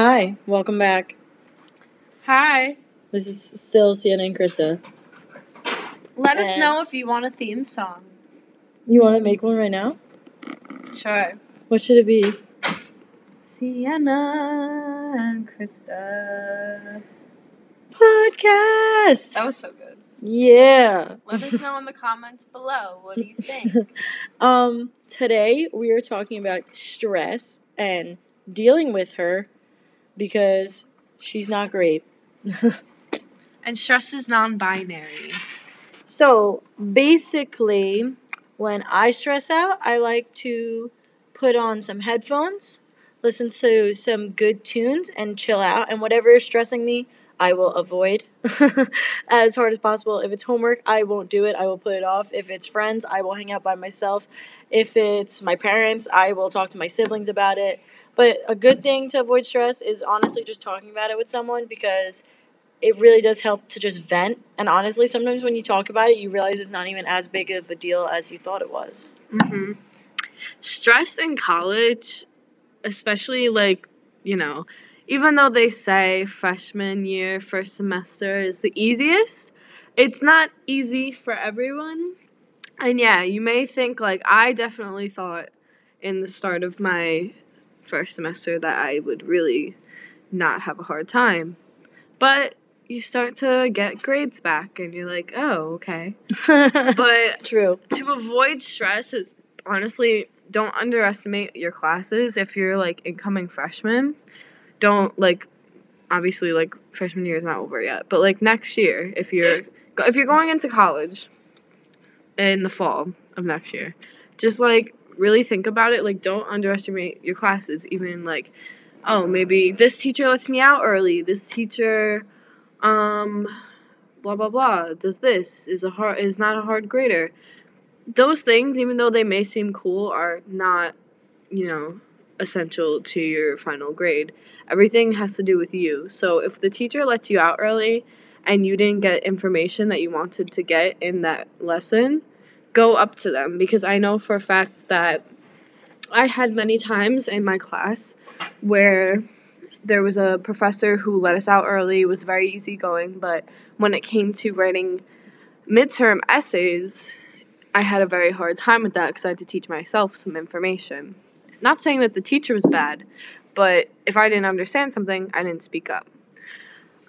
Hi, welcome back. Hi. This is still Sienna and Krista. Let us And- know if you want a theme song. You want to make one right now? Sure. What should it be? Sienna and Krista. Podcast. That was so good. yeah. Let us know in the comments below. What do you think? Um, today we are talking about stress and dealing with her because she's not great. and stress is non-binary. So basically, when I stress out, I like to put on some headphones, listen to some good tunes, and chill out. And whatever is stressing me, I will avoid as hard as possible. If it's homework, I won't do it. I will put it off. If it's friends, I will hang out by myself. If it's my parents, I will talk to my siblings about it. But a good thing to avoid stress is honestly just talking about it with someone because it really does help to just vent. And honestly, sometimes when you talk about it, you realize it's not even as big of a deal as you thought it was. Mm-hmm. Stress in college, especially like, you know, even though they say freshman year, first semester is the easiest, it's not easy for everyone. And yeah, you may think, like, I definitely thought in the start of my first semester that I would really not have a hard time. But you start to get grades back and you're like, oh, okay. But True. to avoid stress is honestly don't underestimate your classes if you're like incoming freshman don't like obviously like freshman year is not over yet but like next year if you're if you're going into college in the fall of next year just like really think about it. Like don't underestimate your classes. Even like oh maybe this teacher lets me out early. This teacher um blah blah blah does this is a hard is not a hard grader those things even though they may seem cool are not you know essential to your final grade. Everything has to do with you. So if the teacher lets you out early and you didn't get information that you wanted to get in that lesson go up to them. Because i know for a fact that i had many times in my class where there was a professor who let us out early was very easygoing but when it came to writing midterm essays I had a very hard time with that because I had to teach myself some information. Not saying that the teacher was bad, but if I didn't understand something, I didn't speak up.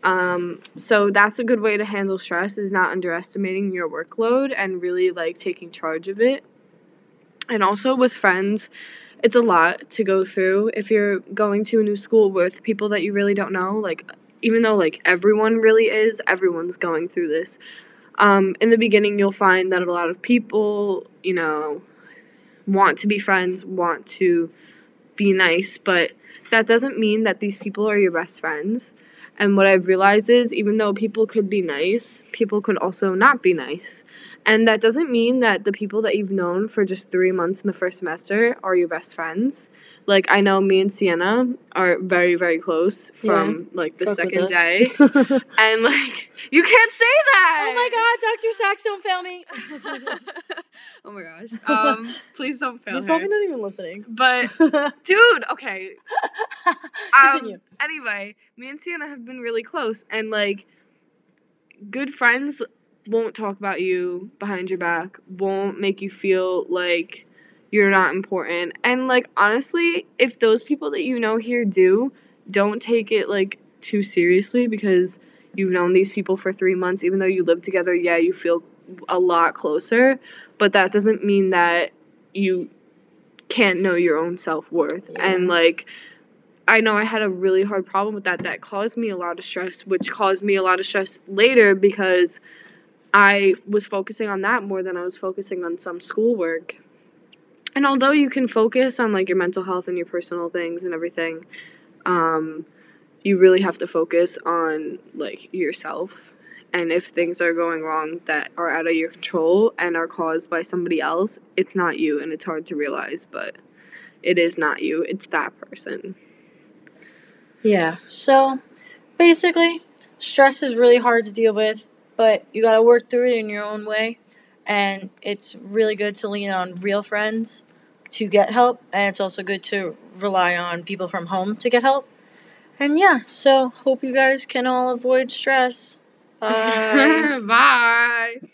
Um, so that's a good way to handle stress is not underestimating your workload and really like taking charge of it. And also with friends, it's a lot to go through if you're going to a new school with people that you really don't know. Like even though like everyone really is, everyone's going through this um, in the beginning you'll find that a lot of people you know want to be friends want to be nice but that doesn't mean that these people are your best friends. And what i've realized is even though people could be nice people could also not be nice. And that doesn't mean that the people that you've known for just three months in the first semester are your best friends like i know me and sienna are very very close from like the Fuck second day and like you can't say that. Oh my god, Dr. Sachs, don't fail me. oh my gosh. Um, please don't fail me. He's her. probably not even listening. But dude, okay. Um, Continue. Anyway, me and Sienna have been really close, and like, good friends won't talk about you behind your back. Won't make you feel like you're not important. And like, honestly, if those people that you know here do, don't take it like too seriously because you've known these people for three months. Even though you live together, yeah, you feel a lot closer. But that doesn't mean that you can't know your own self worth. Yeah. And like, I know I had a really hard problem with that. That caused me a lot of stress, which caused me a lot of stress later because I was focusing on that more than I was focusing on some schoolwork. And although you can focus on like your mental health and your personal things and everything, um, you really have to focus on like yourself. And if things are going wrong that are out of your control and are caused by somebody else, it's not you, and it's hard to realize, but it is not you. It's that person. Yeah. So basically, stress is really hard to deal with, but you got to work through it in your own way. And it's really good to lean on real friends to get help, and it's also good to rely on people from home to get help. And yeah, so hope you guys can all avoid stress. Bye. Bye.